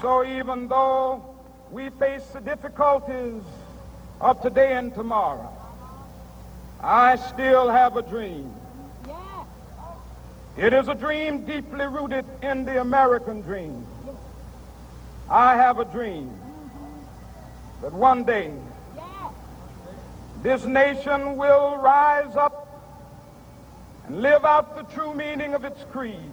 So even though we face the difficulties of today and tomorrow, I still have a dream. It is a dream deeply rooted in the American dream. I have a dream mm-hmm. that one day this nation will rise up and live out the true meaning of its creed.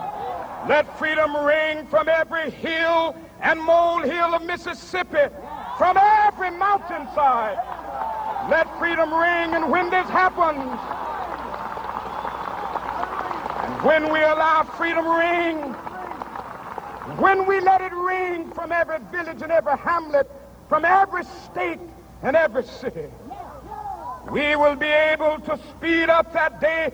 Let freedom ring from every hill and molehill of Mississippi, from every mountainside. Let freedom ring, and when this happens, and when we allow freedom ring, when we let it ring from every village and every hamlet, from every state and every city, we will be able to speed up that day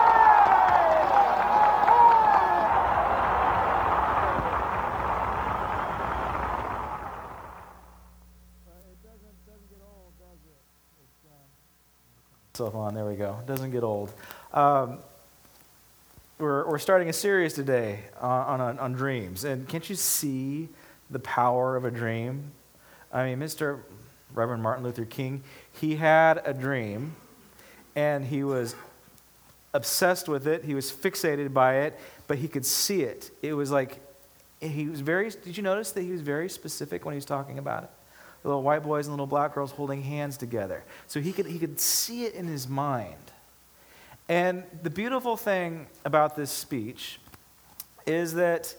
Stuff on. There we go. It doesn't get old. Um, we're, we're starting a series today on, on, on dreams. And can't you see the power of a dream? I mean, Mr. Reverend Martin Luther King, he had a dream and he was obsessed with it. He was fixated by it, but he could see it. It was like, he was very, did you notice that he was very specific when he was talking about it? Little white boys and little black girls holding hands together. So he could, he could see it in his mind. And the beautiful thing about this speech is that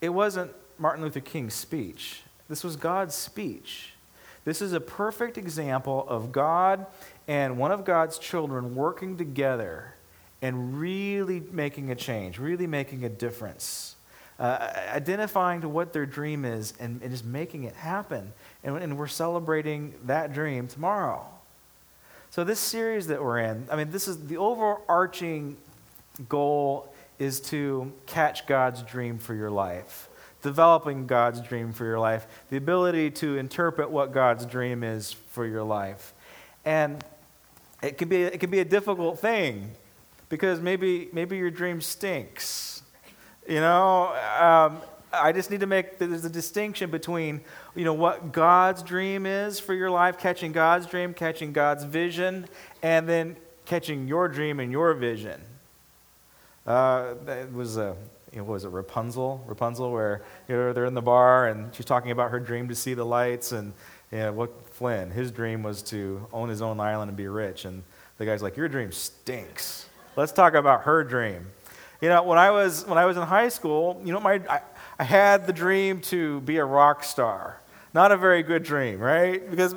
it wasn't Martin Luther King's speech, this was God's speech. This is a perfect example of God and one of God's children working together and really making a change, really making a difference uh, identifying to what their dream is and, and just making it happen. And, and we're celebrating that dream tomorrow. So, this series that we're in, I mean, this is the overarching goal is to catch God's dream for your life, developing God's dream for your life, the ability to interpret what God's dream is for your life. And it can be, it can be a difficult thing because maybe, maybe your dream stinks you know, um, I just need to make there's a distinction between, you know, what God's dream is for your life, catching God's dream, catching God's vision, and then catching your dream and your vision. Uh, it was a, you know, what was it, Rapunzel? Rapunzel, where you know, they're in the bar and she's talking about her dream to see the lights, and you know, what Flynn, his dream was to own his own island and be rich, and the guy's like, your dream stinks. Let's talk about her dream. You know, when I was, when I was in high school, you know, my, I, I had the dream to be a rock star. Not a very good dream, right? Because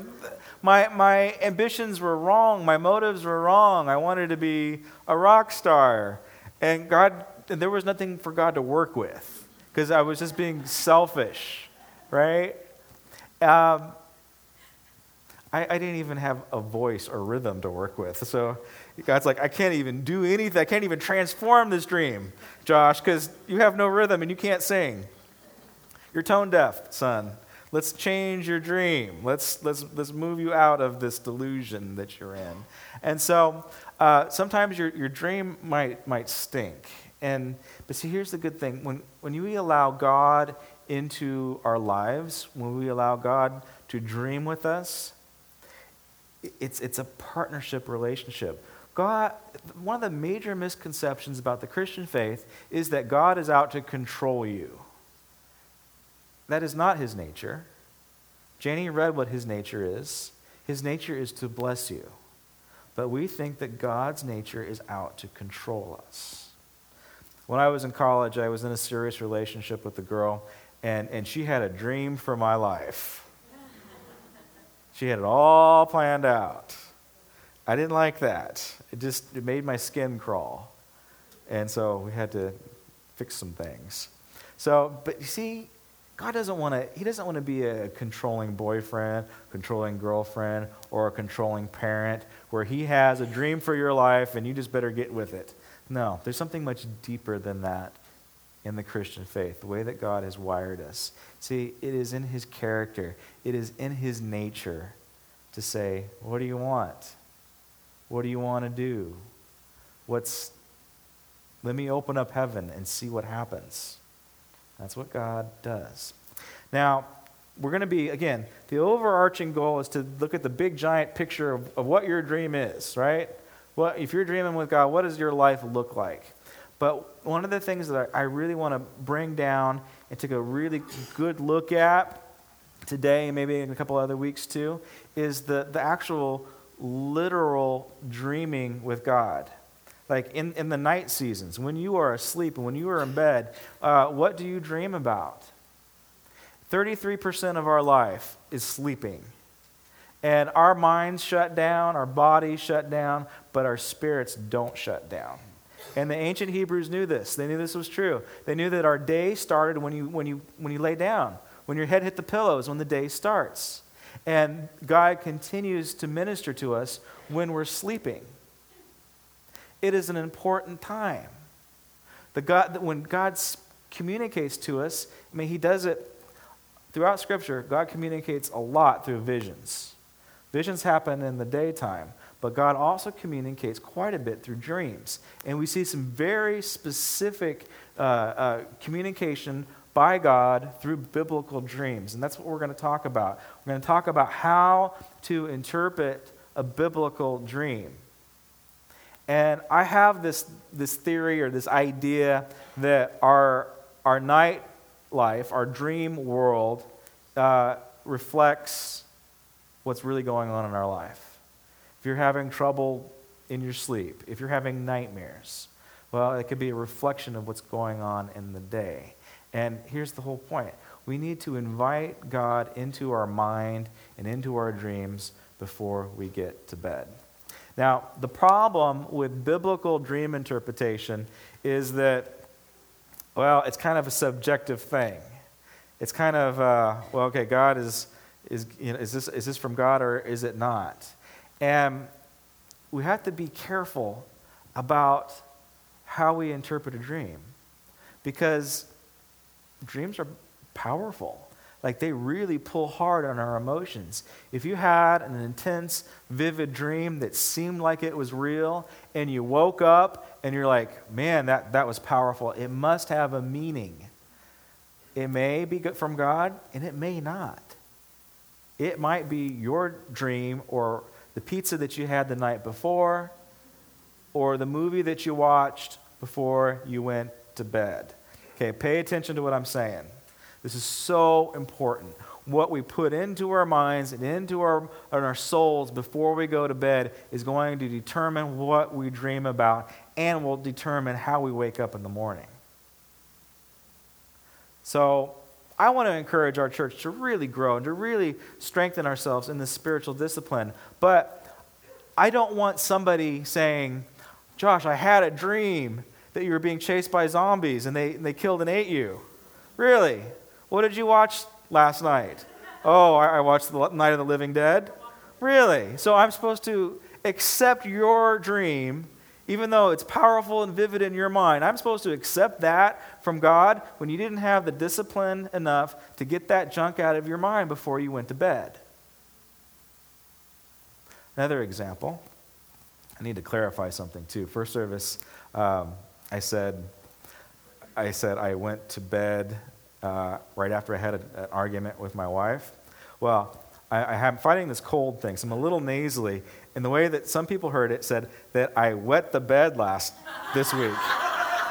my, my ambitions were wrong, my motives were wrong. I wanted to be a rock star. And God, and there was nothing for God to work with because I was just being selfish, right? Um, I, I didn't even have a voice or rhythm to work with. So God's like, I can't even do anything. I can't even transform this dream, Josh, because you have no rhythm and you can't sing. You're tone deaf, son. Let's change your dream. Let's, let's, let's move you out of this delusion that you're in. And so uh, sometimes your, your dream might, might stink. And, but see, here's the good thing. When, when we allow God into our lives, when we allow God to dream with us, it's, it's a partnership relationship God, one of the major misconceptions about the Christian faith is that God is out to control you. That is not his nature. Janie read what his nature is. His nature is to bless you. But we think that God's nature is out to control us. When I was in college, I was in a serious relationship with a girl, and, and she had a dream for my life. She had it all planned out. I didn't like that. It just it made my skin crawl. And so we had to fix some things. So, but you see, God doesn't want to, He doesn't want to be a controlling boyfriend, controlling girlfriend, or a controlling parent where He has a dream for your life and you just better get with it. No, there's something much deeper than that in the Christian faith, the way that God has wired us. See, it is in His character, it is in His nature to say, What do you want? What do you want to do? What's let me open up heaven and see what happens. That's what God does. Now, we're going to be, again, the overarching goal is to look at the big giant picture of, of what your dream is, right? Well, if you're dreaming with God, what does your life look like? But one of the things that I, I really want to bring down and take a really good look at today, and maybe in a couple other weeks too, is the, the actual literal dreaming with God. Like in, in the night seasons, when you are asleep and when you are in bed, uh, what do you dream about? 33% of our life is sleeping. And our minds shut down, our bodies shut down, but our spirits don't shut down. And the ancient Hebrews knew this. They knew this was true. They knew that our day started when you, when you, when you lay down. When your head hit the pillows, when the day starts. And God continues to minister to us when we're sleeping. It is an important time. The God, when God communicates to us, I mean, He does it throughout Scripture. God communicates a lot through visions. Visions happen in the daytime, but God also communicates quite a bit through dreams. And we see some very specific uh, uh, communication by God through biblical dreams. And that's what we're going to talk about. We're going to talk about how to interpret a biblical dream. And I have this, this theory or this idea that our, our night life, our dream world, uh, reflects what's really going on in our life. If you're having trouble in your sleep, if you're having nightmares, well, it could be a reflection of what's going on in the day. And here's the whole point we need to invite God into our mind and into our dreams before we get to bed. Now, the problem with biblical dream interpretation is that, well, it's kind of a subjective thing. It's kind of, uh, well, okay, God is, is, you know, is, this, is this from God or is it not? And we have to be careful about how we interpret a dream because dreams are powerful. Like they really pull hard on our emotions. If you had an intense, vivid dream that seemed like it was real, and you woke up and you're like, man, that, that was powerful, it must have a meaning. It may be from God, and it may not. It might be your dream or the pizza that you had the night before or the movie that you watched before you went to bed. Okay, pay attention to what I'm saying. This is so important. What we put into our minds and into our, and our souls before we go to bed is going to determine what we dream about and will determine how we wake up in the morning. So, I want to encourage our church to really grow and to really strengthen ourselves in this spiritual discipline. But I don't want somebody saying, Josh, I had a dream that you were being chased by zombies and they, they killed and ate you. Really? What did you watch last night? Oh, I, I watched the Night of the Living Dead. Really? So I'm supposed to accept your dream, even though it's powerful and vivid in your mind. I'm supposed to accept that from God when you didn't have the discipline enough to get that junk out of your mind before you went to bed. Another example, I need to clarify something too. First service, um, I said, I said I went to bed uh, right after I had a, an argument with my wife. Well, I, am fighting this cold thing, so I'm a little nasally. And the way that some people heard it said that I wet the bed last this week.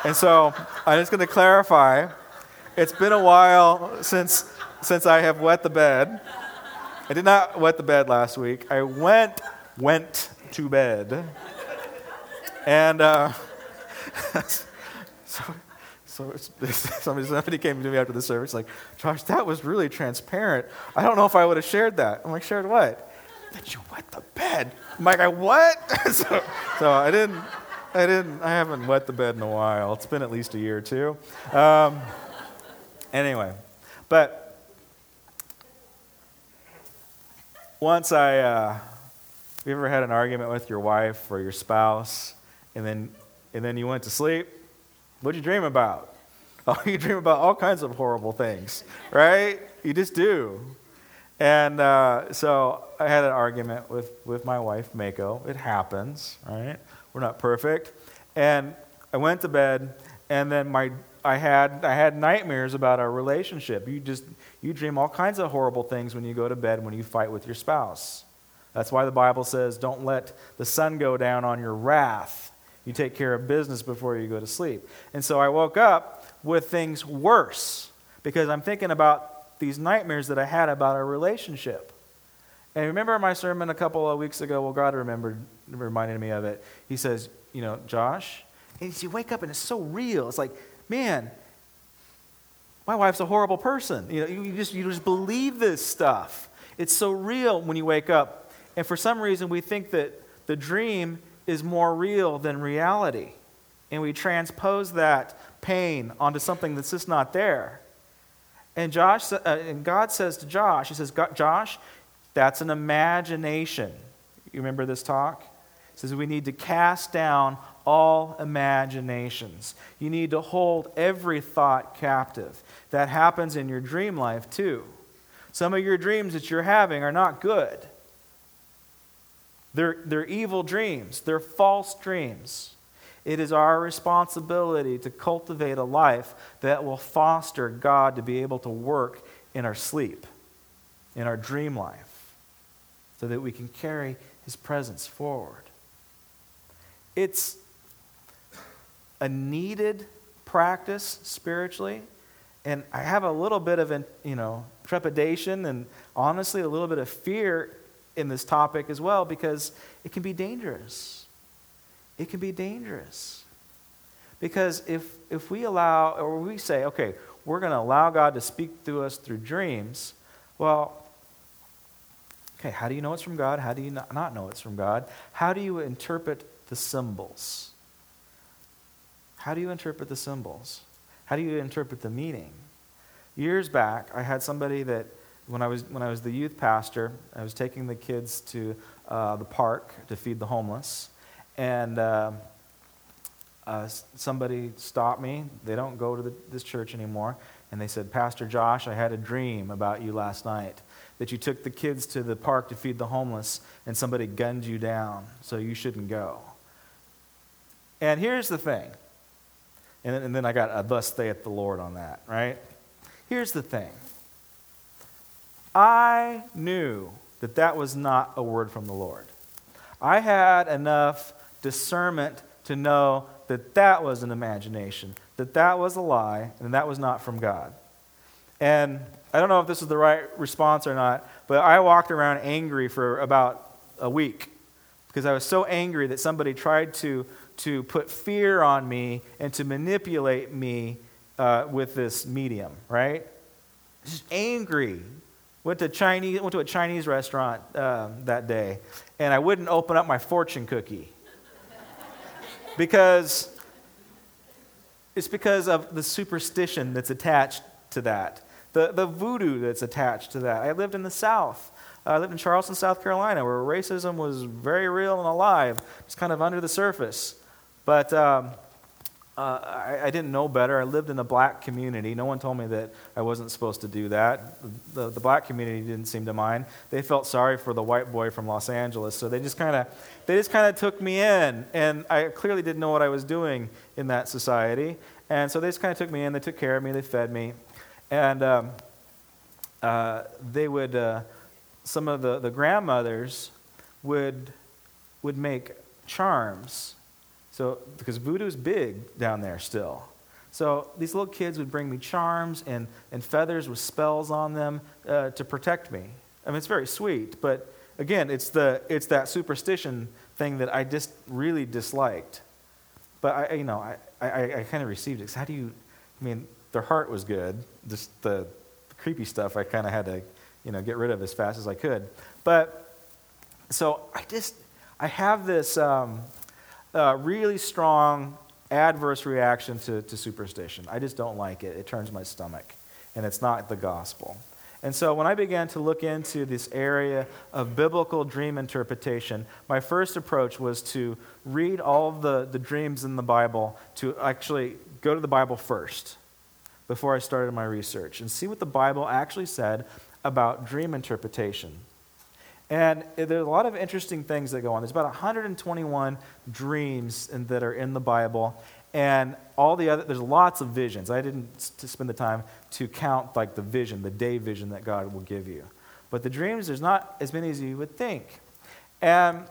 and so I'm just going to clarify. It's been a while since since I have wet the bed. I did not wet the bed last week. I went went to bed, and. Uh, so, so somebody, somebody came to me after the service, like, Josh, that was really transparent. I don't know if I would have shared that. I'm like, shared what? That you wet the bed. I'm like, I what? so, so I didn't, I didn't, I haven't wet the bed in a while. It's been at least a year or two. Um, anyway, but once I, uh, have you ever had an argument with your wife or your spouse, and then and then you went to sleep. What'd you dream about? Oh, you dream about all kinds of horrible things, right? You just do. And uh, so I had an argument with, with my wife, Mako. It happens, right? We're not perfect. And I went to bed, and then my I had I had nightmares about our relationship. You just you dream all kinds of horrible things when you go to bed when you fight with your spouse. That's why the Bible says, "Don't let the sun go down on your wrath." You take care of business before you go to sleep. And so I woke up with things worse because I'm thinking about these nightmares that I had about our relationship. And remember my sermon a couple of weeks ago? Well, God remembered, reminded me of it. He says, You know, Josh, and you wake up and it's so real. It's like, man, my wife's a horrible person. You know, you just, you just believe this stuff. It's so real when you wake up. And for some reason, we think that the dream is more real than reality. And we transpose that pain onto something that's just not there. And Josh, uh, and God says to Josh, He says, Josh, That's an imagination. You remember this talk? He says we need to cast down all imaginations. You need to hold every thought captive. That happens in your dream life too. Some of your dreams that you're having are not good. They're, they're evil dreams, they're false dreams. It is our responsibility to cultivate a life that will foster God to be able to work in our sleep, in our dream life, so that we can carry His presence forward. It's a needed practice spiritually. And I have a little bit of, you know, trepidation and honestly a little bit of fear in this topic as well because it can be dangerous. It can be dangerous. Because if, if we allow, or we say, okay, we're going to allow God to speak through us through dreams, well, okay, how do you know it's from God? How do you not know it's from God? How do you interpret the symbols? How do you interpret the symbols? How do you interpret the meaning? Years back, I had somebody that, when I was, when I was the youth pastor, I was taking the kids to uh, the park to feed the homeless. And uh, uh, somebody stopped me. They don't go to the, this church anymore. And they said, Pastor Josh, I had a dream about you last night that you took the kids to the park to feed the homeless and somebody gunned you down, so you shouldn't go. And here's the thing and then, and then I got a thus saith the Lord on that, right? Here's the thing I knew that that was not a word from the Lord. I had enough discernment to know that that was an imagination, that that was a lie, and that was not from God. And I don't know if this is the right response or not, but I walked around angry for about a week because I was so angry that somebody tried to to put fear on me and to manipulate me uh, with this medium, right? Just angry. Went to Chinese, went to a Chinese restaurant uh, that day, and I wouldn't open up my fortune cookie because it's because of the superstition that's attached to that, the, the voodoo that's attached to that. I lived in the South. I lived in Charleston, South Carolina, where racism was very real and alive, just kind of under the surface. But um, uh, I, I, didn't know better. I lived in a black community. No one told me that I wasn't supposed to do that. The, the black community didn't seem to mind. They felt sorry for the white boy from Los Angeles, so they just kind of they just kind of took me in, and I clearly didn't know what I was doing in that society. And so they just kind of took me in. They took care of me. They fed me, and um, uh, they would. Uh, some of the, the grandmothers would would make charms so, because voodoo's big down there still. So these little kids would bring me charms and, and feathers with spells on them uh, to protect me. I mean, it's very sweet, but again, it's, the, it's that superstition thing that I just really disliked. But I, you know, I, I, I kind of received it. how do you, I mean, their heart was good. Just the, the creepy stuff I kind of had to, you know, get rid of as fast as I could. But so I just, I have this, um, uh, really strong adverse reaction to, to superstition. I just don't like it. It turns my stomach, and it's not the gospel. And so when I began to look into this area of biblical dream interpretation, my first approach was to read all the, the dreams in the Bible, to actually go to the Bible first before I started my research and see what the Bible actually said about dream interpretation. And there's a lot of interesting things that go on. There's about 121 dreams in, that are in the Bible, and all the other, there's lots of visions. I didn't spend the time to count like the vision, the day vision that God will give you. But the dreams, there's not as many as you would think. And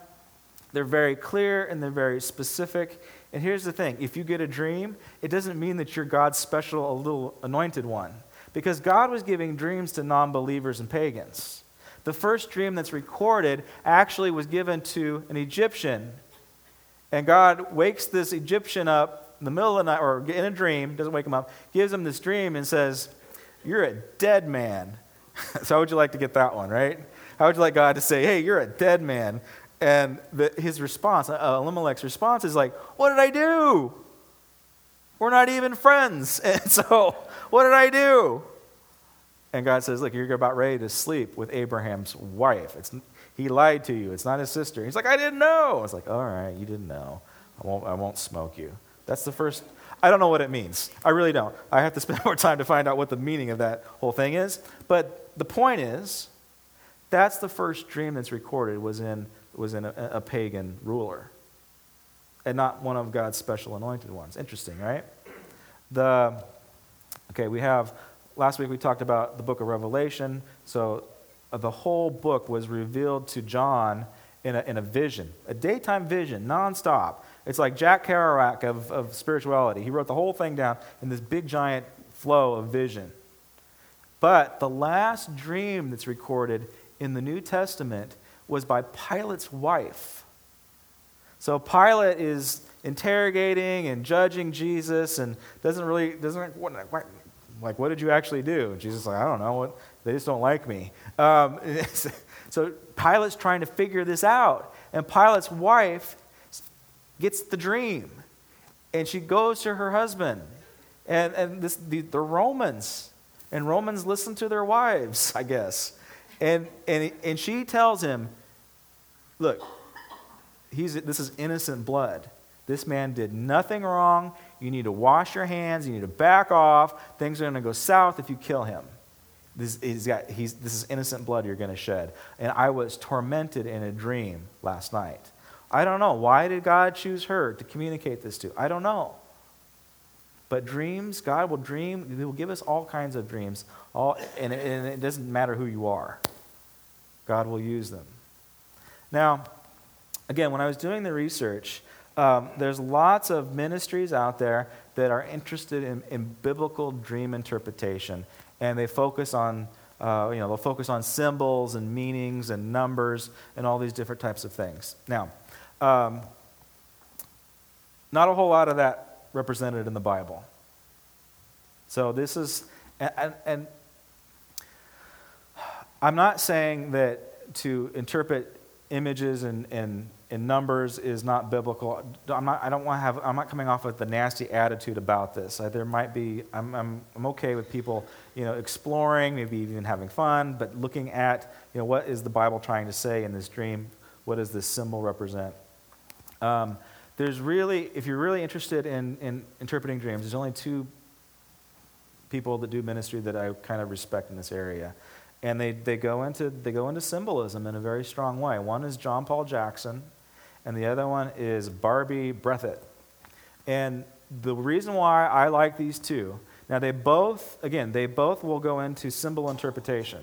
they're very clear and they're very specific. And here's the thing if you get a dream, it doesn't mean that you're God's special, a little anointed one. Because God was giving dreams to non believers and pagans. The first dream that's recorded actually was given to an Egyptian. And God wakes this Egyptian up in the middle of the night, or in a dream, doesn't wake him up, gives him this dream and says, You're a dead man. so, how would you like to get that one, right? How would you like God to say, Hey, you're a dead man? And the, his response, uh, Elimelech's response is like, What did I do? We're not even friends. And so, what did I do? And God says, Look, you're about ready to sleep with Abraham's wife. It's, he lied to you. It's not his sister. He's like, I didn't know. I was like, All right, you didn't know. I won't, I won't smoke you. That's the first. I don't know what it means. I really don't. I have to spend more time to find out what the meaning of that whole thing is. But the point is, that's the first dream that's recorded was in, was in a, a pagan ruler and not one of God's special anointed ones. Interesting, right? The, okay, we have, last week we talked about the book of Revelation. So uh, the whole book was revealed to John in a, in a vision, a daytime vision, nonstop. It's like Jack Kerouac of, of spirituality. He wrote the whole thing down in this big giant flow of vision. But the last dream that's recorded in the New Testament was by Pilate's wife. So Pilate is interrogating and judging Jesus and doesn't really, doesn't, like, what did you actually do? Jesus is like, I don't know. What, they just don't like me. Um, so Pilate's trying to figure this out. And Pilate's wife gets the dream. And she goes to her husband. And, and this, the, the Romans, and Romans listen to their wives, I guess. And, and, and she tells him, Look, he's, this is innocent blood. This man did nothing wrong. You need to wash your hands. You need to back off. Things are going to go south if you kill him. This, he's got, he's, this is innocent blood you're going to shed. And I was tormented in a dream last night. I don't know. Why did God choose her to communicate this to? I don't know. But dreams, God will dream. He will give us all kinds of dreams. All, and, and it doesn't matter who you are, God will use them. Now, again, when I was doing the research, um, there's lots of ministries out there that are interested in, in biblical dream interpretation, and they focus on, uh, you know, they'll focus on symbols and meanings and numbers and all these different types of things. Now, um, not a whole lot of that represented in the Bible. So this is, and, and I'm not saying that to interpret images and, and, and numbers is not biblical. I'm not, I don't want to have, I'm not coming off with the nasty attitude about this. there might be, I'm, I'm, I'm okay with people, you know, exploring, maybe even having fun, but looking at, you know, what is the Bible trying to say in this dream? What does this symbol represent? Um, there's really, if you're really interested in, in interpreting dreams, there's only two people that do ministry that I kind of respect in this area and they, they, go into, they go into symbolism in a very strong way. One is John Paul Jackson, and the other one is Barbie Breathitt. And the reason why I like these two, now they both, again, they both will go into symbol interpretation.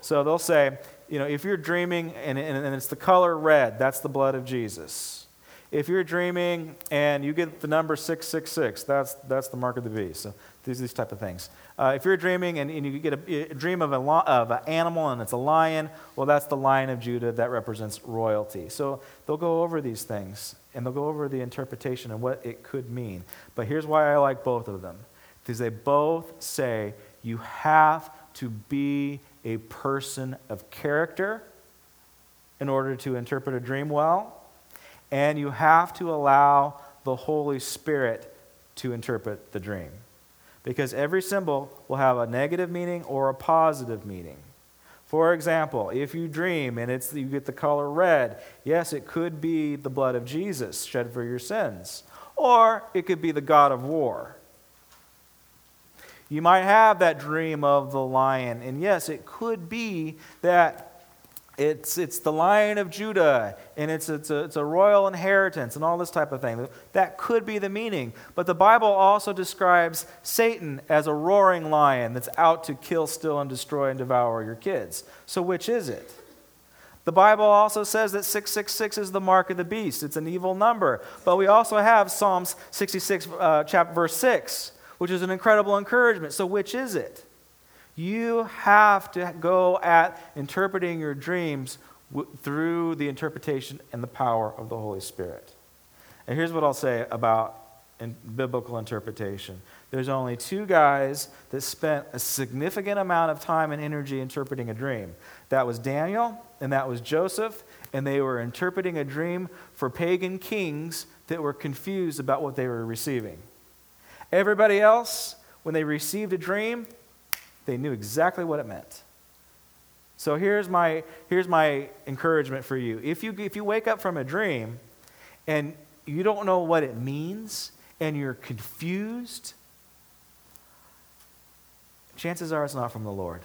So they'll say, you know, if you're dreaming and, and, and it's the color red, that's the blood of Jesus. If you're dreaming and you get the number 666, that's, that's the mark of the beast. So these, these type of things. Uh, if you're dreaming and, and you get a, a dream of, a of an animal and it's a lion, well, that's the lion of Judah that represents royalty. So they'll go over these things and they'll go over the interpretation and what it could mean. But here's why I like both of them because they both say you have to be a person of character in order to interpret a dream well, and you have to allow the Holy Spirit to interpret the dream because every symbol will have a negative meaning or a positive meaning. For example, if you dream and it's, you get the color red, yes, it could be the blood of Jesus shed for your sins, or it could be the God of war. You might have that dream of the lion, and yes, it could be that it's, it's the lion of Judah, and it's, it's, a, it's a royal inheritance, and all this type of thing. That could be the meaning. But the Bible also describes Satan as a roaring lion that's out to kill, steal, and destroy and devour your kids. So, which is it? The Bible also says that 666 is the mark of the beast. It's an evil number. But we also have Psalms 66, uh, chapter, verse 6, which is an incredible encouragement. So, which is it? You have to go at interpreting your dreams w- through the interpretation and the power of the Holy Spirit. And here's what I'll say about in biblical interpretation there's only two guys that spent a significant amount of time and energy interpreting a dream that was Daniel and that was Joseph, and they were interpreting a dream for pagan kings that were confused about what they were receiving. Everybody else, when they received a dream, they knew exactly what it meant. So here's my, here's my encouragement for you. If, you. if you wake up from a dream and you don't know what it means and you're confused, chances are it's not from the Lord.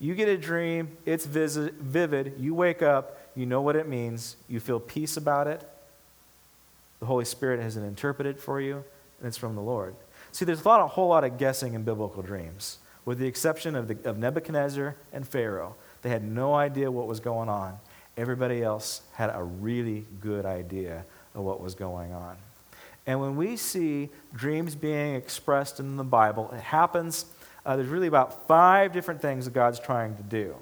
You get a dream, it's vivid, you wake up, you know what it means, you feel peace about it. The Holy Spirit has interpreted for you, and it's from the Lord. See, there's a, lot, a whole lot of guessing in biblical dreams, with the exception of, the, of Nebuchadnezzar and Pharaoh. They had no idea what was going on. Everybody else had a really good idea of what was going on. And when we see dreams being expressed in the Bible, it happens, uh, there's really about five different things that God's trying to do.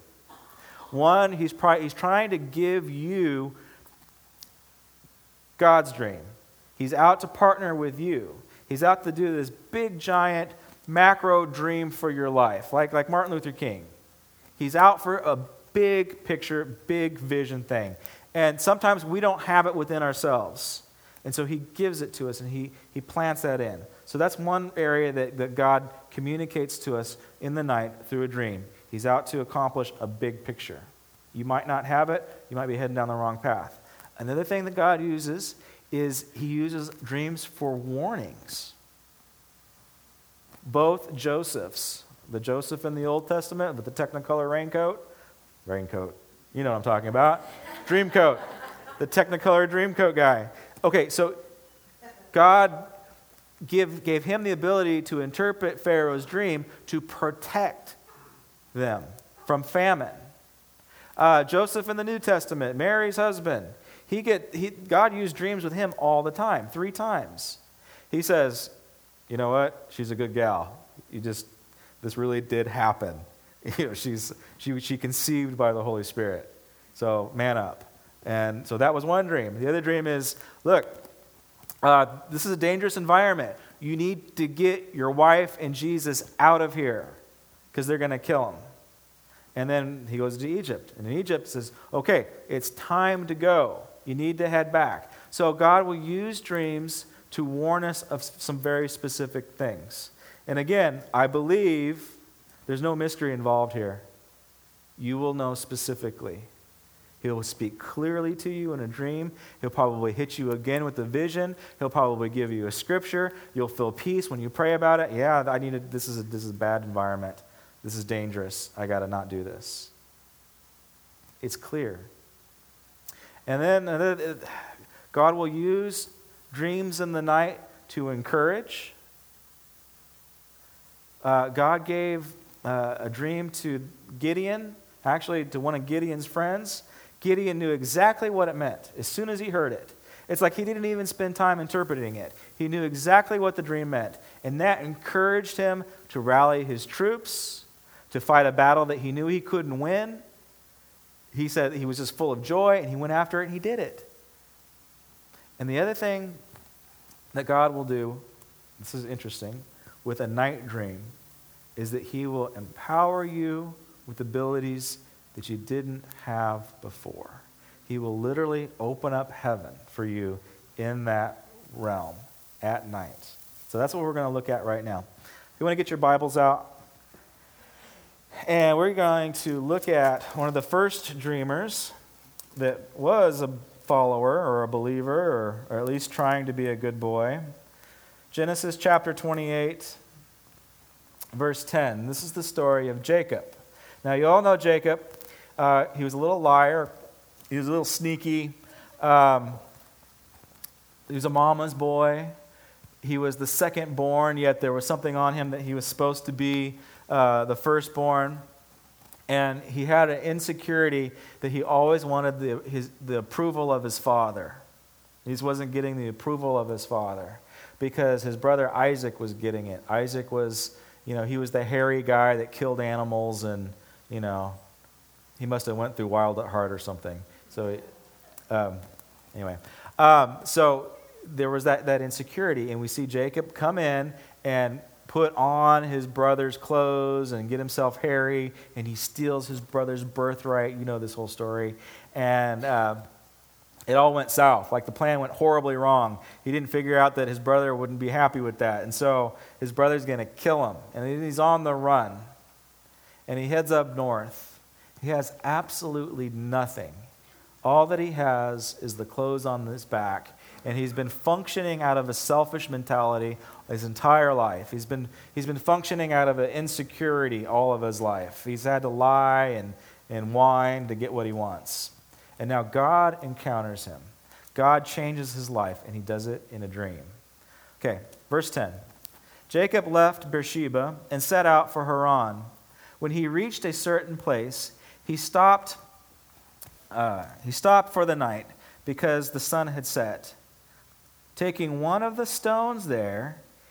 One, he's, pri- he's trying to give you God's dream. He's out to partner with you. He's out to do this big, giant, macro dream for your life, like, like Martin Luther King. He's out for a big picture, big vision thing. And sometimes we don't have it within ourselves. And so he gives it to us and he, he plants that in. So that's one area that, that God communicates to us in the night through a dream. He's out to accomplish a big picture. You might not have it, you might be heading down the wrong path. Another thing that God uses is he uses dreams for warnings. Both Joseph's, the Joseph in the Old Testament with the Technicolor raincoat, raincoat, you know what I'm talking about, dreamcoat, the Technicolor dreamcoat guy. Okay, so God give, gave him the ability to interpret Pharaoh's dream to protect them from famine. Uh, Joseph in the New Testament, Mary's husband, he get, he, God used dreams with him all the time, three times. He says, You know what? She's a good gal. You just, this really did happen. You know, she's, she, she conceived by the Holy Spirit. So, man up. And so that was one dream. The other dream is look, uh, this is a dangerous environment. You need to get your wife and Jesus out of here because they're going to kill him. And then he goes to Egypt. And in Egypt says, okay, it's time to go. You need to head back. So God will use dreams to warn us of some very specific things. And again, I believe there's no mystery involved here. You will know specifically. He'll speak clearly to you in a dream. He'll probably hit you again with a vision. He'll probably give you a scripture. You'll feel peace when you pray about it. Yeah, I need this is a, this is a bad environment. This is dangerous. I got to not do this. It's clear. And then uh, God will use dreams in the night to encourage. Uh, God gave uh, a dream to Gideon, actually to one of Gideon's friends. Gideon knew exactly what it meant as soon as he heard it. It's like he didn't even spend time interpreting it. He knew exactly what the dream meant. And that encouraged him to rally his troops, to fight a battle that he knew he couldn't win, he said he was just full of joy and he went after it and he did it. And the other thing that God will do, this is interesting, with a night dream, is that he will empower you with abilities that you didn't have before. He will literally open up heaven for you in that realm at night. So that's what we're going to look at right now. If you want to get your Bibles out, and we're going to look at one of the first dreamers that was a follower or a believer, or, or, at least trying to be a good boy. Genesis chapter 28, verse 10. This is the story of Jacob. Now, you all know Jacob. Uh, he was a little liar, he was a little sneaky. Um, he was a mama's boy. He was the second born, yet there was something on him that he was supposed to be uh, the firstborn, and he had an insecurity that he always wanted the, his, the approval of his father. He wasn't getting the approval of his father because his brother Isaac was getting it. Isaac was, you know, he was the hairy guy that killed animals, and you know, he must have went through Wild at Heart or something. So, um, anyway, um, so there was that, that insecurity, and we see Jacob come in and put on his brother's clothes and get himself hairy, and he steals his brother's birthright. You know this whole story. And, uh, it all went south. Like the plan went horribly wrong. He didn't figure out that his brother wouldn't be happy with that. And so his brother's going to kill him. And he's on the run. And he heads up north. He has absolutely nothing. All that he has is the clothes on his back. And he's been functioning out of a selfish mentality his entire life. He's been, he's been functioning out of insecurity all of his life. He's had to lie and, and whine to get what he wants. And now God encounters him. God changes his life, and he does it in a dream. Okay, verse 10. Jacob left Beersheba and set out for Haran. When he reached a certain place, he stopped, uh, he stopped for the night because the sun had set. Taking one of the stones there,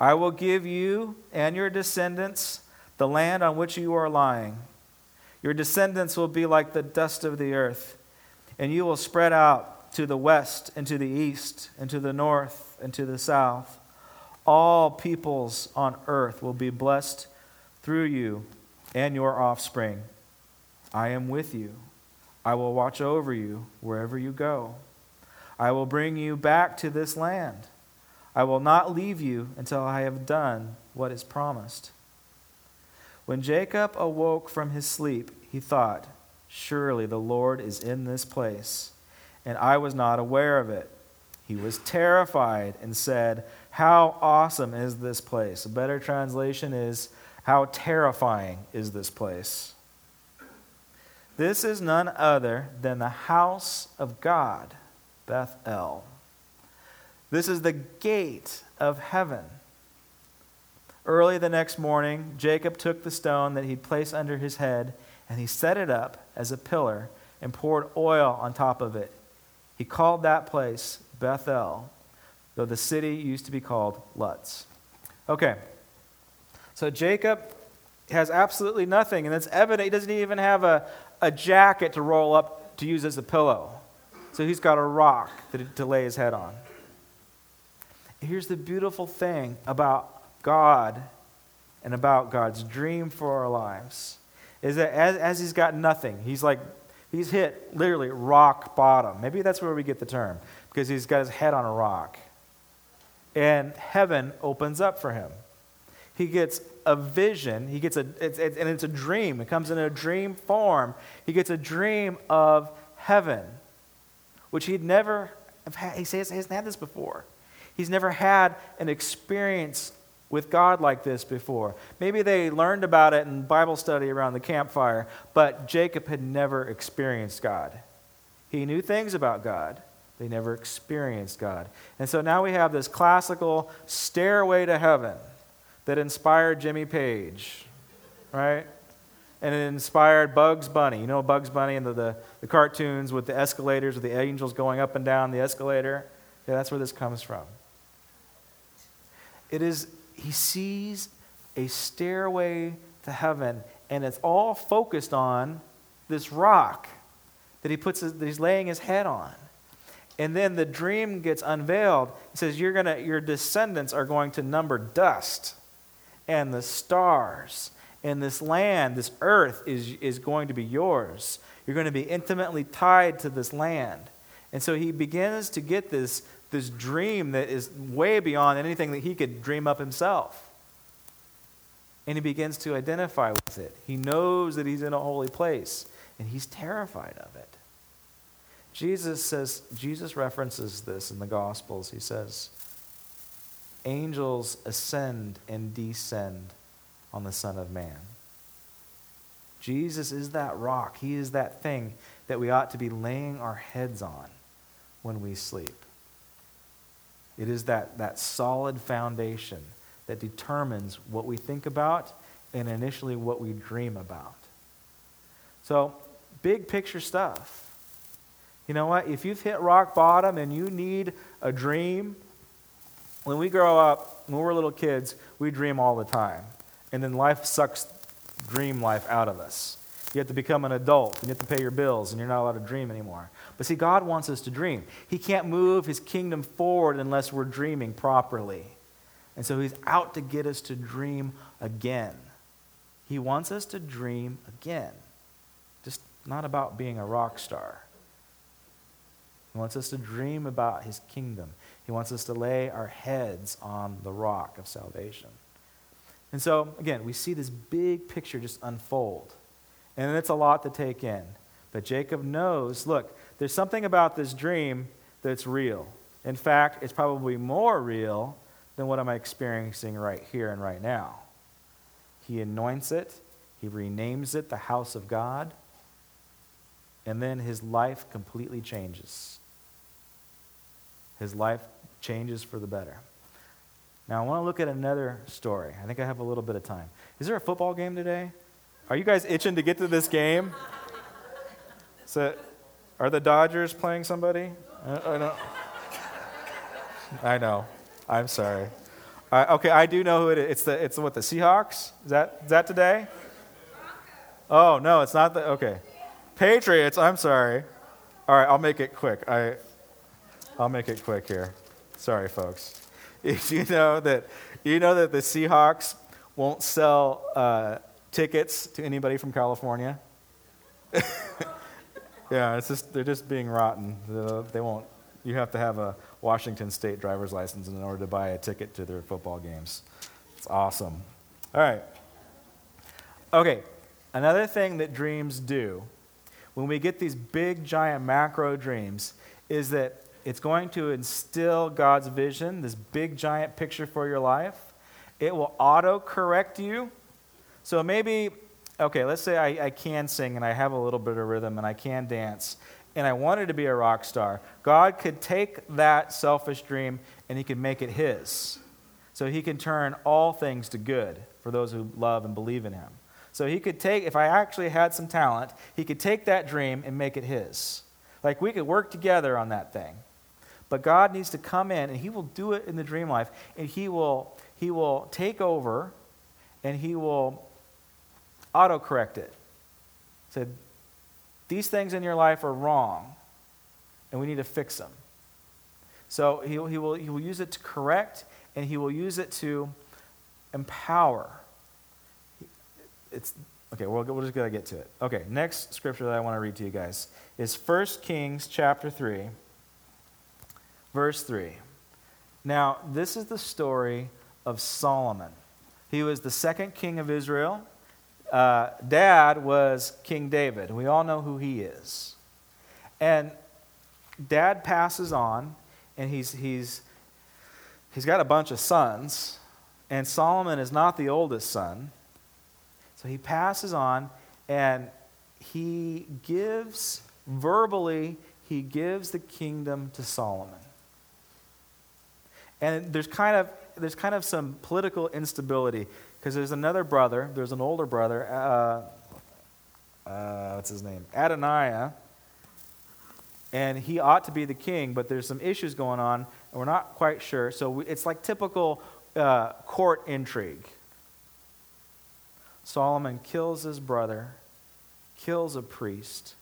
I will give you and your descendants the land on which you are lying. Your descendants will be like the dust of the earth and you will spread out to the west and to the east and to the north and to the south. All peoples on earth will be blessed through you and your offspring. I am with you. I will watch over you wherever you go. I will bring you back to this land. I will not leave you until I have done what is promised. When Jacob awoke from his sleep, he thought, Surely the Lord is in this place, and I was not aware of it. He was terrified and said, How awesome is this place? A better translation is, How terrifying is this place? This is none other than the house of God, Bethel. This is the gate of heaven. Early the next morning, Jacob took the stone that he'd placed under his head and he set it up as a pillar and poured oil on top of it. He called that place Bethel, though the city used to be called Luz. Okay, so Jacob has absolutely nothing, and it's evident he doesn't even have a, a jacket to roll up to use as a pillow. So he's got a rock to, to lay his head on. Here's the beautiful thing about God and about God's dream for our lives is that as, as he's got nothing, he's like, he's hit literally rock bottom. Maybe that's where we get the term, because he's got his head on a rock. And heaven opens up for him. He gets a vision, he gets a, it's, it's, and it's a dream. It comes in a dream form. He gets a dream of heaven, which he'd never, had, he says he hasn't had this before. He's never had an experience with God like this before. Maybe they learned about it in Bible study around the campfire, but Jacob had never experienced God. He knew things about God, they never experienced God. And so now we have this classical stairway to heaven that inspired Jimmy Page, right? And it inspired Bugs Bunny. You know Bugs Bunny and the, the, the cartoons with the escalators, with the angels going up and down the escalator? Yeah, that's where this comes from. It is he sees a stairway to heaven, and it's all focused on this rock that he puts that he's laying his head on. And then the dream gets unveiled. It says, You're gonna, Your descendants are going to number dust and the stars. And this land, this earth, is, is going to be yours. You're going to be intimately tied to this land. And so he begins to get this, this dream that is way beyond anything that he could dream up himself. And he begins to identify with it. He knows that he's in a holy place, and he's terrified of it. Jesus says, Jesus references this in the Gospels. He says, Angels ascend and descend on the Son of Man. Jesus is that rock. He is that thing that we ought to be laying our heads on when we sleep. It is that, that solid foundation that determines what we think about and initially what we dream about. So, big picture stuff. You know what? If you've hit rock bottom and you need a dream, when we grow up, when we're little kids, we dream all the time. And then life sucks dream life out of us. You have to become an adult and you have to pay your bills and you're not allowed to dream anymore. But see, God wants us to dream. He can't move his kingdom forward unless we're dreaming properly. And so he's out to get us to dream again. He wants us to dream again. Just not about being a rock star. He wants us to dream about his kingdom. He wants us to lay our heads on the rock of salvation. And so, again, we see this big picture just unfold. And it's a lot to take in. But Jacob knows look, there's something about this dream that's real. In fact, it's probably more real than what I'm experiencing right here and right now. He anoints it, he renames it the house of God, and then his life completely changes. His life changes for the better. Now, I want to look at another story. I think I have a little bit of time. Is there a football game today? Are you guys itching to get to this game? So, are the Dodgers playing somebody? I, know. I know. I'm sorry. okay, I do know who it is. It's the it's what the Seahawks. Is that is that today? Oh no, it's not the okay. Patriots. I'm sorry. All right, I'll make it quick. I I'll make it quick here. Sorry, folks. If you know that you know that the Seahawks won't sell uh, tickets to anybody from California. yeah, it's just they're just being rotten. They won't. You have to have a Washington State driver's license in order to buy a ticket to their football games. It's awesome. All right. Okay, another thing that dreams do when we get these big, giant macro dreams is that it's going to instill God's vision, this big, giant picture for your life. It will auto correct you. So maybe, okay, let's say I, I can sing and I have a little bit of rhythm and I can dance and I wanted to be a rock star. God could take that selfish dream and He could make it His. So He can turn all things to good for those who love and believe in Him. So He could take, if I actually had some talent, He could take that dream and make it His. Like we could work together on that thing. But God needs to come in and He will do it in the dream life. And He will, he will take over and He will autocorrect it. Said, these things in your life are wrong and we need to fix them. So he, he, will, he will use it to correct and he will use it to empower. It's, okay, we'll, we're just to get to it. Okay, next scripture that I want to read to you guys is 1 Kings chapter 3 verse 3. Now, this is the story of Solomon. He was the second king of Israel. Uh, dad was King David. We all know who he is. And dad passes on, and he's, he's, he's got a bunch of sons, and Solomon is not the oldest son. So he passes on, and he gives, verbally, he gives the kingdom to Solomon. And there's kind of, there's kind of some political instability because there's another brother, there's an older brother, uh, uh, what's his name? Adonijah. And he ought to be the king, but there's some issues going on, and we're not quite sure. So we, it's like typical uh, court intrigue. Solomon kills his brother, kills a priest,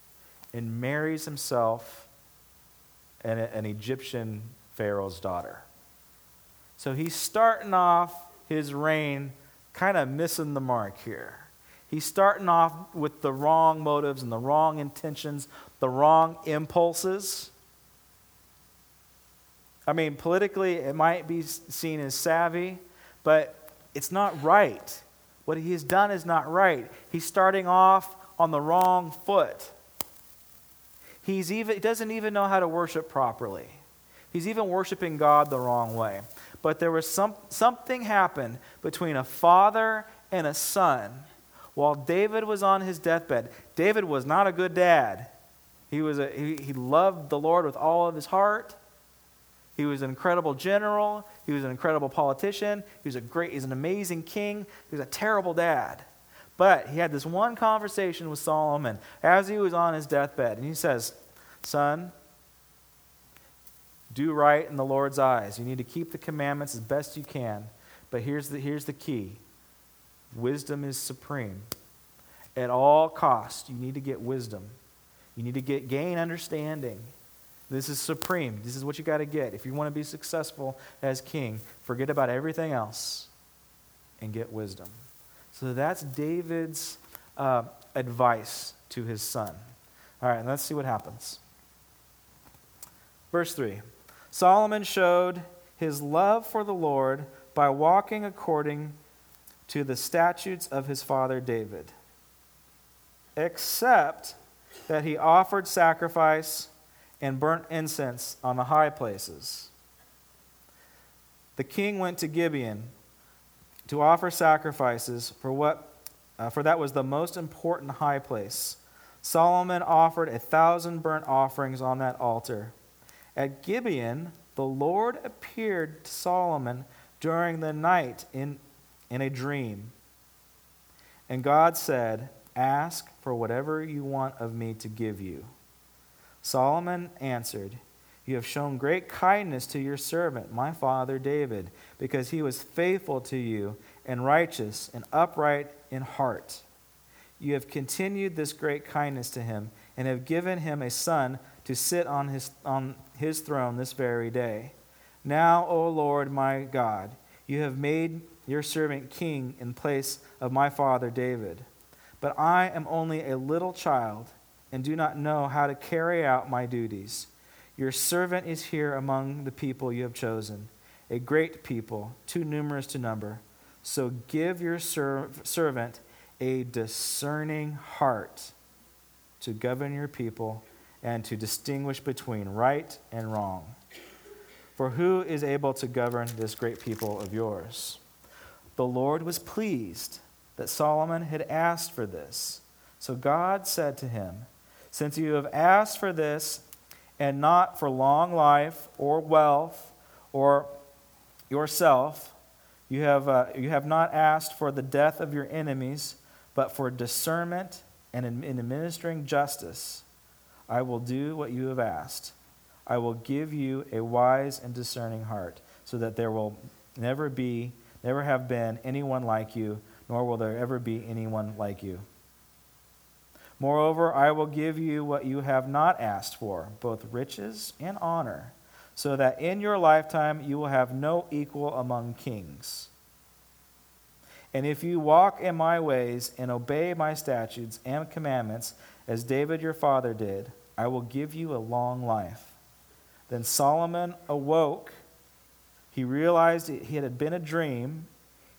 and marries himself an, an Egyptian Pharaoh's daughter. So he's starting off his reign kind of missing the mark here. He's starting off with the wrong motives and the wrong intentions, the wrong impulses. I mean, politically, it might be seen as savvy, but it's not right. What he has done is not right. He's starting off on the wrong foot. He's even, he doesn't even know how to worship properly. He's even worshiping God the wrong way but there was some, something happened between a father and a son while David was on his deathbed. David was not a good dad. He, was a, he, he loved the Lord with all of his heart. He was an incredible general. He was an incredible politician. He was a great, he's an amazing king. He was a terrible dad. But he had this one conversation with Solomon as he was on his deathbed. And he says, Son, do right in the Lord's eyes. You need to keep the commandments as best you can. But here's the, here's the key wisdom is supreme. At all costs, you need to get wisdom. You need to get gain understanding. This is supreme. This is what you got to get. If you want to be successful as king, forget about everything else and get wisdom. So that's David's uh, advice to his son. All right, let's see what happens. Verse 3 Solomon showed his love for the Lord by walking according to the statutes of his father David, except that he offered sacrifice and burnt incense on the high places. The king went to Gibeon to offer sacrifices for what uh, for that was the most important high place. Solomon offered a thousand burnt offerings on that altar. At Gibeon, the Lord appeared to Solomon during the night in, in a dream. And God said, Ask for whatever you want of me to give you. Solomon answered, You have shown great kindness to your servant, my father David, because he was faithful to you and righteous and upright in heart. You have continued this great kindness to him and have given him a son to sit on his, on his throne this very day. Now, O Lord my God, you have made your servant king in place of my father David. But I am only a little child and do not know how to carry out my duties. Your servant is here among the people you have chosen, a great people, too numerous to number. So give your ser- servant a discerning heart to govern your people and to distinguish between right and wrong. For who is able to govern this great people of yours? The Lord was pleased that Solomon had asked for this. So God said to him, Since you have asked for this, and not for long life or wealth or yourself, you have, uh, you have not asked for the death of your enemies, but for discernment and in, in administering justice. I will do what you have asked. I will give you a wise and discerning heart, so that there will never be, never have been anyone like you, nor will there ever be anyone like you. Moreover, I will give you what you have not asked for, both riches and honor so that in your lifetime you will have no equal among kings. And if you walk in my ways and obey my statutes and commandments, as David your father did, I will give you a long life. Then Solomon awoke. He realized it had been a dream.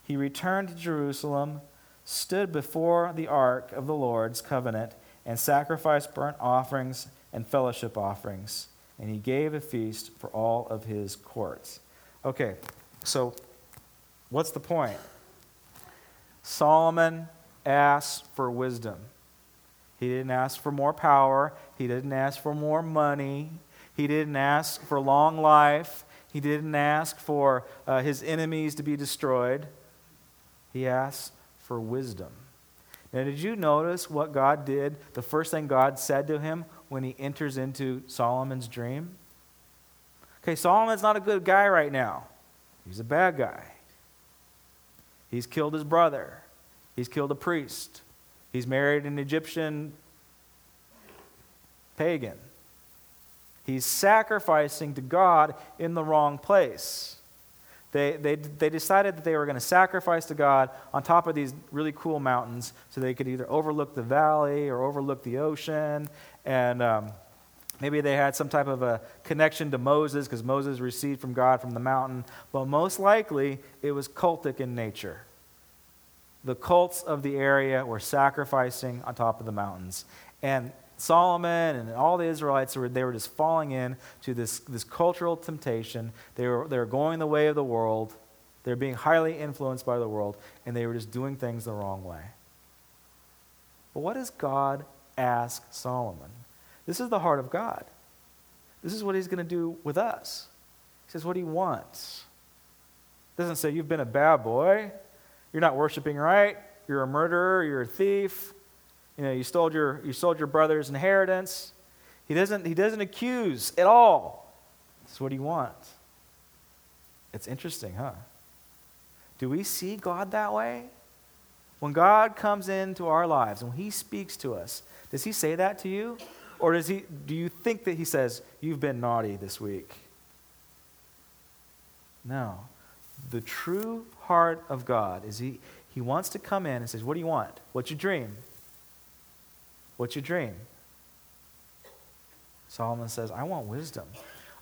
He returned to Jerusalem, stood before the ark of the Lord's covenant, and sacrificed burnt offerings and fellowship offerings and he gave a feast for all of his courts. Okay, so what's the point? Solomon asked for wisdom. He didn't ask for more power, he didn't ask for more money, he didn't ask for long life, he didn't ask for uh, his enemies to be destroyed. He asked for wisdom. Now, did you notice what God did? The first thing God said to him when he enters into Solomon's dream? Okay, Solomon's not a good guy right now. He's a bad guy. He's killed his brother. He's killed a priest. He's married an Egyptian pagan. He's sacrificing to God in the wrong place. They, they, they decided that they were going to sacrifice to God on top of these really cool mountains so they could either overlook the valley or overlook the ocean. And um, maybe they had some type of a connection to Moses because Moses received from God from the mountain. But most likely, it was cultic in nature. The cults of the area were sacrificing on top of the mountains. And Solomon and all the Israelites, were, they were just falling in to this, this cultural temptation. They were, they were going the way of the world. They were being highly influenced by the world, and they were just doing things the wrong way. But what does God ask Solomon? This is the heart of God. This is what he's going to do with us. He says what he wants. He doesn't say, You've been a bad boy. You're not worshiping right. You're a murderer. You're a thief. You know, you stole your, you sold your brother's inheritance. He doesn't, he doesn't accuse at all. That's what he wants. It's interesting, huh? Do we see God that way? When God comes into our lives and he speaks to us, does he say that to you? Or does he, do you think that he says, You've been naughty this week? No. The true heart of God is he, he wants to come in and says, What do you want? What's your dream? What's your dream? Solomon says, I want wisdom.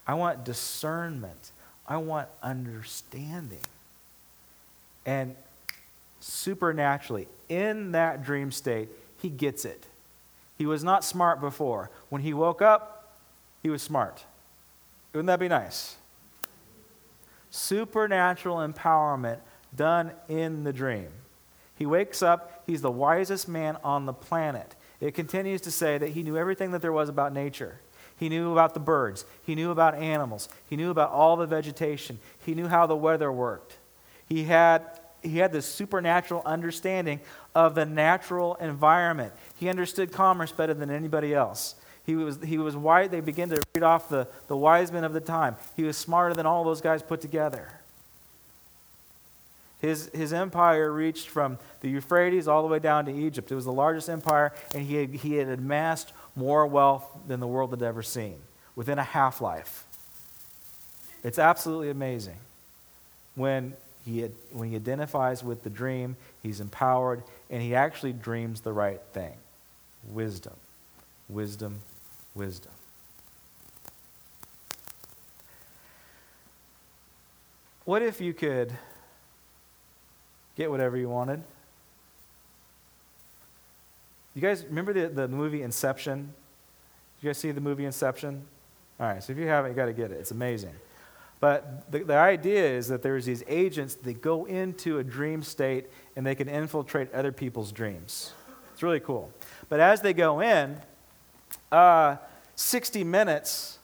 I want discernment. I want understanding. And supernaturally, in that dream state, he gets it. He was not smart before. When he woke up, he was smart. Wouldn't that be nice? Supernatural empowerment done in the dream. He wakes up, he's the wisest man on the planet. It continues to say that he knew everything that there was about nature. He knew about the birds. He knew about animals. He knew about all the vegetation. He knew how the weather worked. He had, he had this supernatural understanding of the natural environment. He understood commerce better than anybody else. He was, he was wise. They begin to read off the, the wise men of the time. He was smarter than all those guys put together. His, his empire reached from the Euphrates all the way down to Egypt. It was the largest empire, and he had, he had amassed more wealth than the world had ever seen within a half life. It's absolutely amazing. When he, when he identifies with the dream, he's empowered, and he actually dreams the right thing wisdom, wisdom, wisdom. What if you could get whatever you wanted. You guys remember the, the movie Inception? You guys see the movie Inception? All right, so if you haven't, you got to get it. It's amazing. But the, the idea is that there's these agents that go into a dream state and they can infiltrate other people's dreams. It's really cool. But as they go in, uh, 60 minutes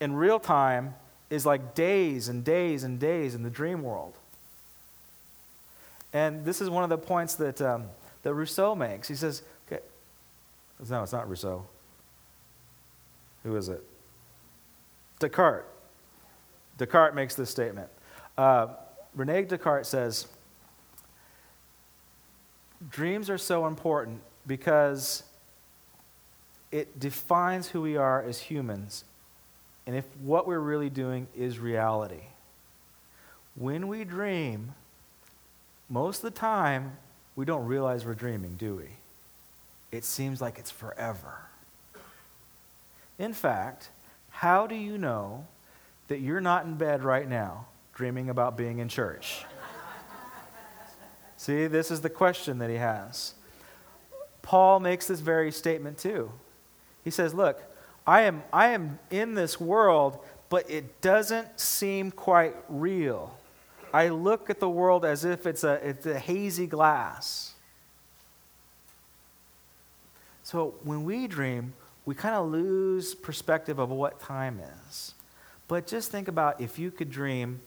in real time is like days and days and days in the dream world. And this is one of the points that, um, that Rousseau makes. He says, okay, no, it's not Rousseau. Who is it? Descartes. Descartes makes this statement. Uh, Rene Descartes says, Dreams are so important because it defines who we are as humans and if what we're really doing is reality. When we dream, most of the time, we don't realize we're dreaming, do we? It seems like it's forever. In fact, how do you know that you're not in bed right now dreaming about being in church? See, this is the question that he has. Paul makes this very statement too. He says, Look, I am, I am in this world, but it doesn't seem quite real. I look at the world as if it's a, it's a hazy glass. So when we dream, we kind of lose perspective of what time is. But just think about if you could dream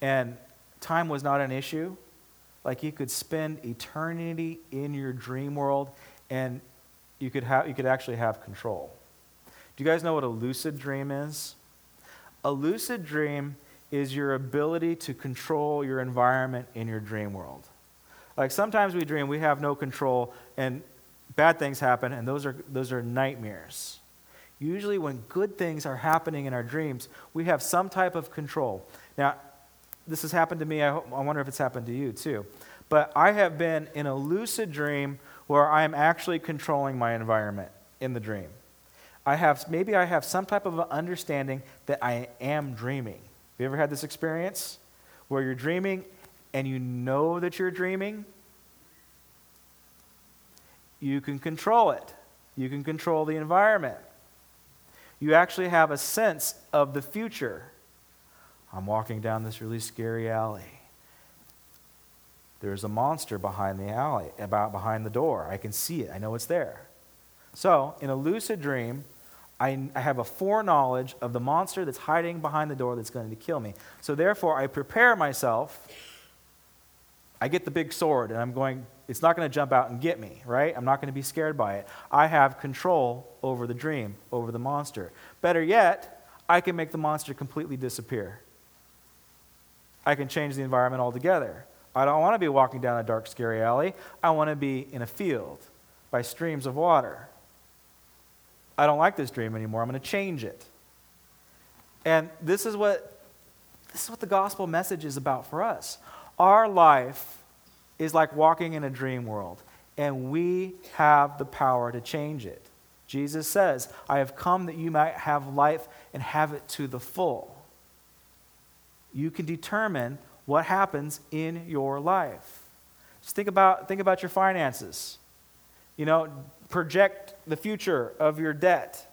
and time was not an issue, like you could spend eternity in your dream world and you could, have, you could actually have control. Do you guys know what a lucid dream is? A lucid dream is your ability to control your environment in your dream world. Like sometimes we dream, we have no control, and bad things happen, and those are, those are nightmares. Usually, when good things are happening in our dreams, we have some type of control. Now, this has happened to me. I, hope, I wonder if it's happened to you too. But I have been in a lucid dream where I am actually controlling my environment in the dream. I have, maybe I have some type of understanding that I am dreaming. Have you ever had this experience where you're dreaming and you know that you're dreaming? You can control it, you can control the environment. You actually have a sense of the future. I'm walking down this really scary alley. There's a monster behind the alley, about behind the door. I can see it. I know it's there. So, in a lucid dream, I, I have a foreknowledge of the monster that's hiding behind the door that's going to kill me. So therefore, I prepare myself. I get the big sword and I'm going it's not going to jump out and get me, right? I'm not going to be scared by it. I have control over the dream, over the monster. Better yet, I can make the monster completely disappear. I can change the environment altogether. I don't want to be walking down a dark, scary alley. I want to be in a field by streams of water. I don't like this dream anymore. I'm going to change it. And this is what this is what the gospel message is about for us. Our life is like walking in a dream world, and we have the power to change it. Jesus says, I have come that you might have life and have it to the full. You can determine what happens in your life. Just think about, think about your finances. You know, project the future of your debt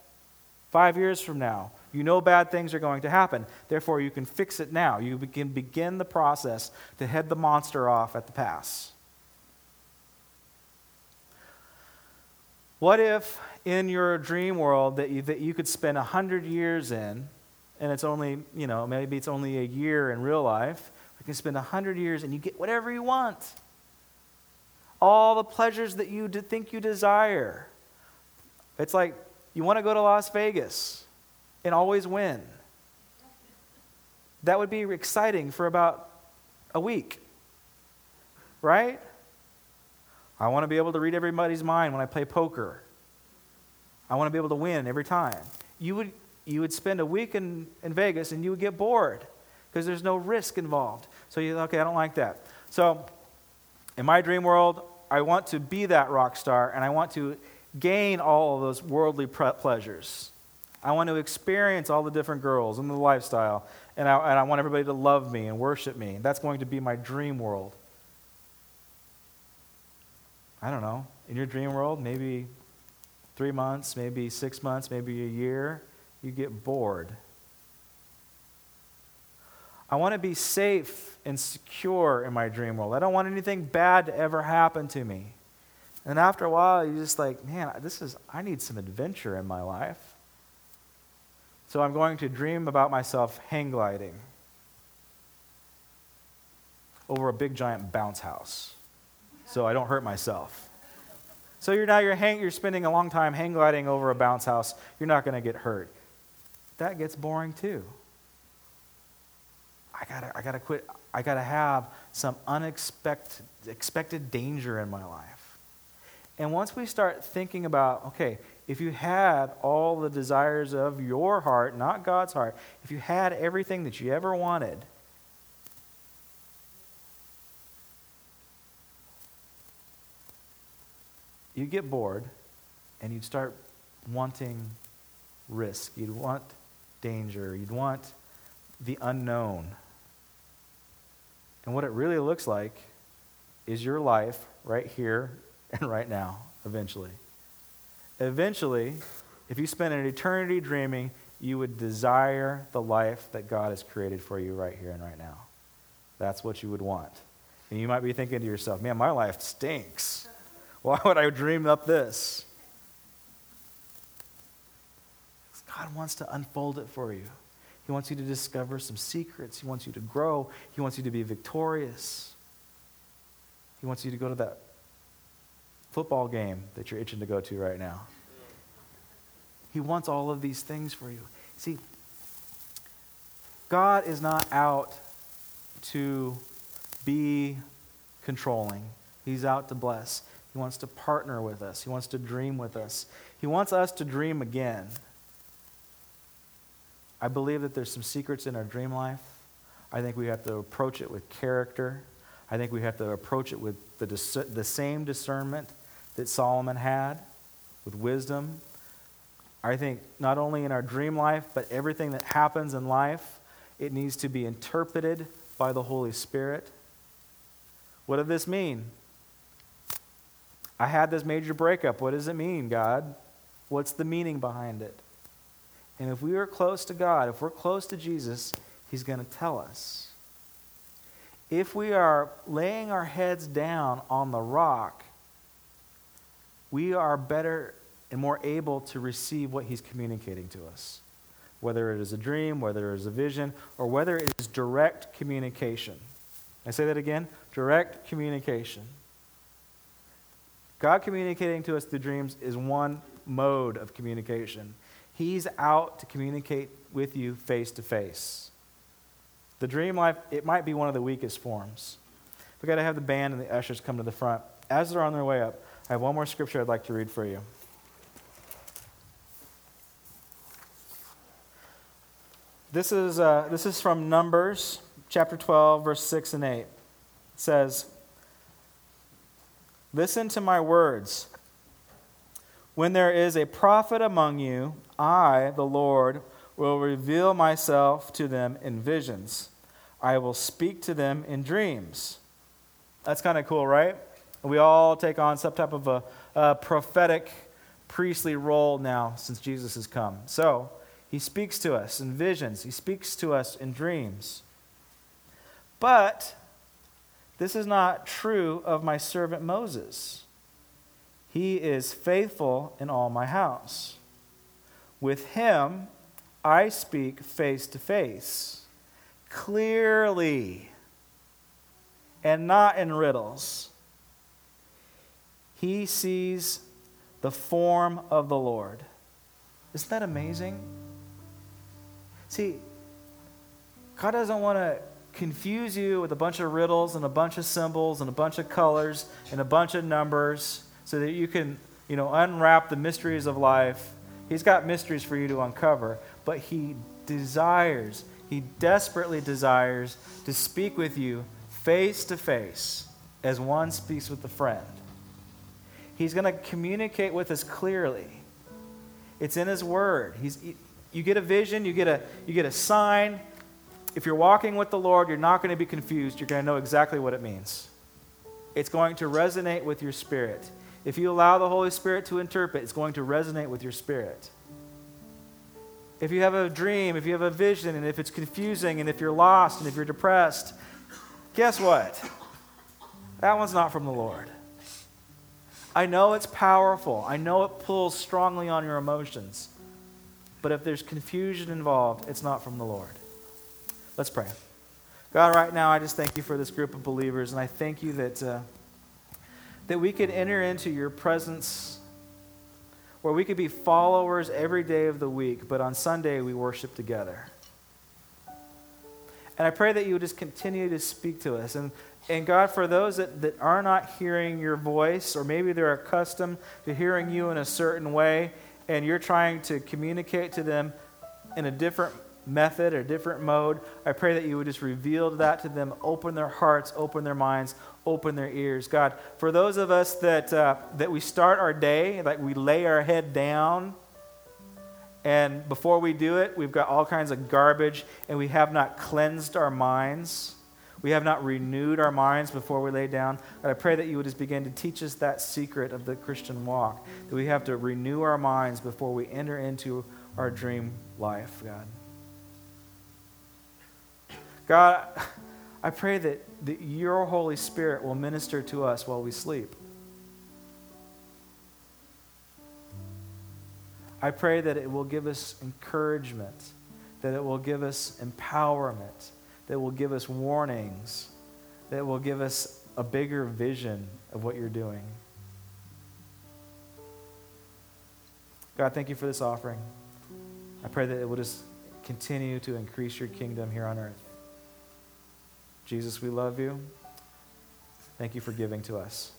five years from now. You know bad things are going to happen. Therefore, you can fix it now. You can begin the process to head the monster off at the pass. What if in your dream world that you, that you could spend 100 years in, and it's only, you know, maybe it's only a year in real life, you can spend 100 years and you get whatever you want. All the pleasures that you think you desire. It's like you want to go to Las Vegas and always win. That would be exciting for about a week, right? I want to be able to read everybody's mind when I play poker. I want to be able to win every time. You would, you would spend a week in, in Vegas and you would get bored because there's no risk involved. So you okay, I don't like that. So in my dream world, I want to be that rock star and I want to gain all of those worldly pleasures. I want to experience all the different girls and the lifestyle, and I, and I want everybody to love me and worship me. That's going to be my dream world. I don't know. In your dream world, maybe three months, maybe six months, maybe a year, you get bored. I want to be safe and secure in my dream world. I don't want anything bad to ever happen to me. And after a while, you're just like, man, this is, I need some adventure in my life. So I'm going to dream about myself hang gliding over a big giant bounce house so I don't hurt myself. So you're now you're, hang, you're spending a long time hang gliding over a bounce house. You're not going to get hurt. That gets boring too. I gotta, I gotta quit. I gotta have some unexpected expected danger in my life. And once we start thinking about, okay, if you had all the desires of your heart, not God's heart, if you had everything that you ever wanted, you'd get bored and you'd start wanting risk. You'd want danger. You'd want the unknown. And what it really looks like is your life right here and right now, eventually. Eventually, if you spend an eternity dreaming, you would desire the life that God has created for you right here and right now. That's what you would want. And you might be thinking to yourself, man, my life stinks. Why would I dream up this? God wants to unfold it for you. He wants you to discover some secrets. He wants you to grow. He wants you to be victorious. He wants you to go to that football game that you're itching to go to right now. He wants all of these things for you. See, God is not out to be controlling, He's out to bless. He wants to partner with us, He wants to dream with us. He wants us to dream again. I believe that there's some secrets in our dream life. I think we have to approach it with character. I think we have to approach it with the, dis- the same discernment that Solomon had with wisdom. I think not only in our dream life, but everything that happens in life, it needs to be interpreted by the Holy Spirit. What does this mean? I had this major breakup. What does it mean, God? What's the meaning behind it? And if we are close to God, if we're close to Jesus, He's going to tell us. If we are laying our heads down on the rock, we are better and more able to receive what he's communicating to us. Whether it is a dream, whether it is a vision, or whether it is direct communication. I say that again direct communication. God communicating to us through dreams is one mode of communication. He's out to communicate with you face to face. The dream life, it might be one of the weakest forms. We've got to have the band and the ushers come to the front. As they're on their way up, I have one more scripture I'd like to read for you. This is, uh, this is from Numbers chapter 12, verse 6 and 8. It says, Listen to my words. When there is a prophet among you, I, the Lord, will reveal myself to them in visions. I will speak to them in dreams. That's kind of cool, right? We all take on some type of a, a prophetic priestly role now since Jesus has come. So, he speaks to us in visions, he speaks to us in dreams. But this is not true of my servant Moses. He is faithful in all my house. With him, I speak face to face, clearly, and not in riddles. He sees the form of the Lord. Isn't that amazing? See, God doesn't want to confuse you with a bunch of riddles and a bunch of symbols and a bunch of colors and a bunch of numbers so that you can, you know, unwrap the mysteries of life. He's got mysteries for you to uncover, but he desires, he desperately desires to speak with you face to face as one speaks with a friend. He's going to communicate with us clearly. It's in his word. He's, you get a vision, you get a, you get a sign, if you're walking with the Lord, you're not going to be confused. You're going to know exactly what it means. It's going to resonate with your spirit. If you allow the Holy Spirit to interpret, it's going to resonate with your spirit. If you have a dream, if you have a vision, and if it's confusing, and if you're lost, and if you're depressed, guess what? That one's not from the Lord. I know it's powerful. I know it pulls strongly on your emotions. But if there's confusion involved, it's not from the Lord. Let's pray. God, right now, I just thank you for this group of believers, and I thank you that, uh, that we could enter into your presence where we could be followers every day of the week, but on Sunday we worship together. And I pray that you would just continue to speak to us. And, and God, for those that, that are not hearing your voice, or maybe they're accustomed to hearing you in a certain way, and you're trying to communicate to them in a different method or different mode. I pray that you would just reveal that to them, open their hearts, open their minds, open their ears. God, for those of us that, uh, that we start our day, like we lay our head down, and before we do it, we've got all kinds of garbage, and we have not cleansed our minds. We have not renewed our minds before we lay down. But I pray that you would just begin to teach us that secret of the Christian walk, that we have to renew our minds before we enter into our dream life, God. God, I pray that, that your Holy Spirit will minister to us while we sleep. I pray that it will give us encouragement, that it will give us empowerment, that it will give us warnings, that will give us a bigger vision of what you're doing. God, thank you for this offering. I pray that it will just continue to increase your kingdom here on earth. Jesus, we love you. Thank you for giving to us.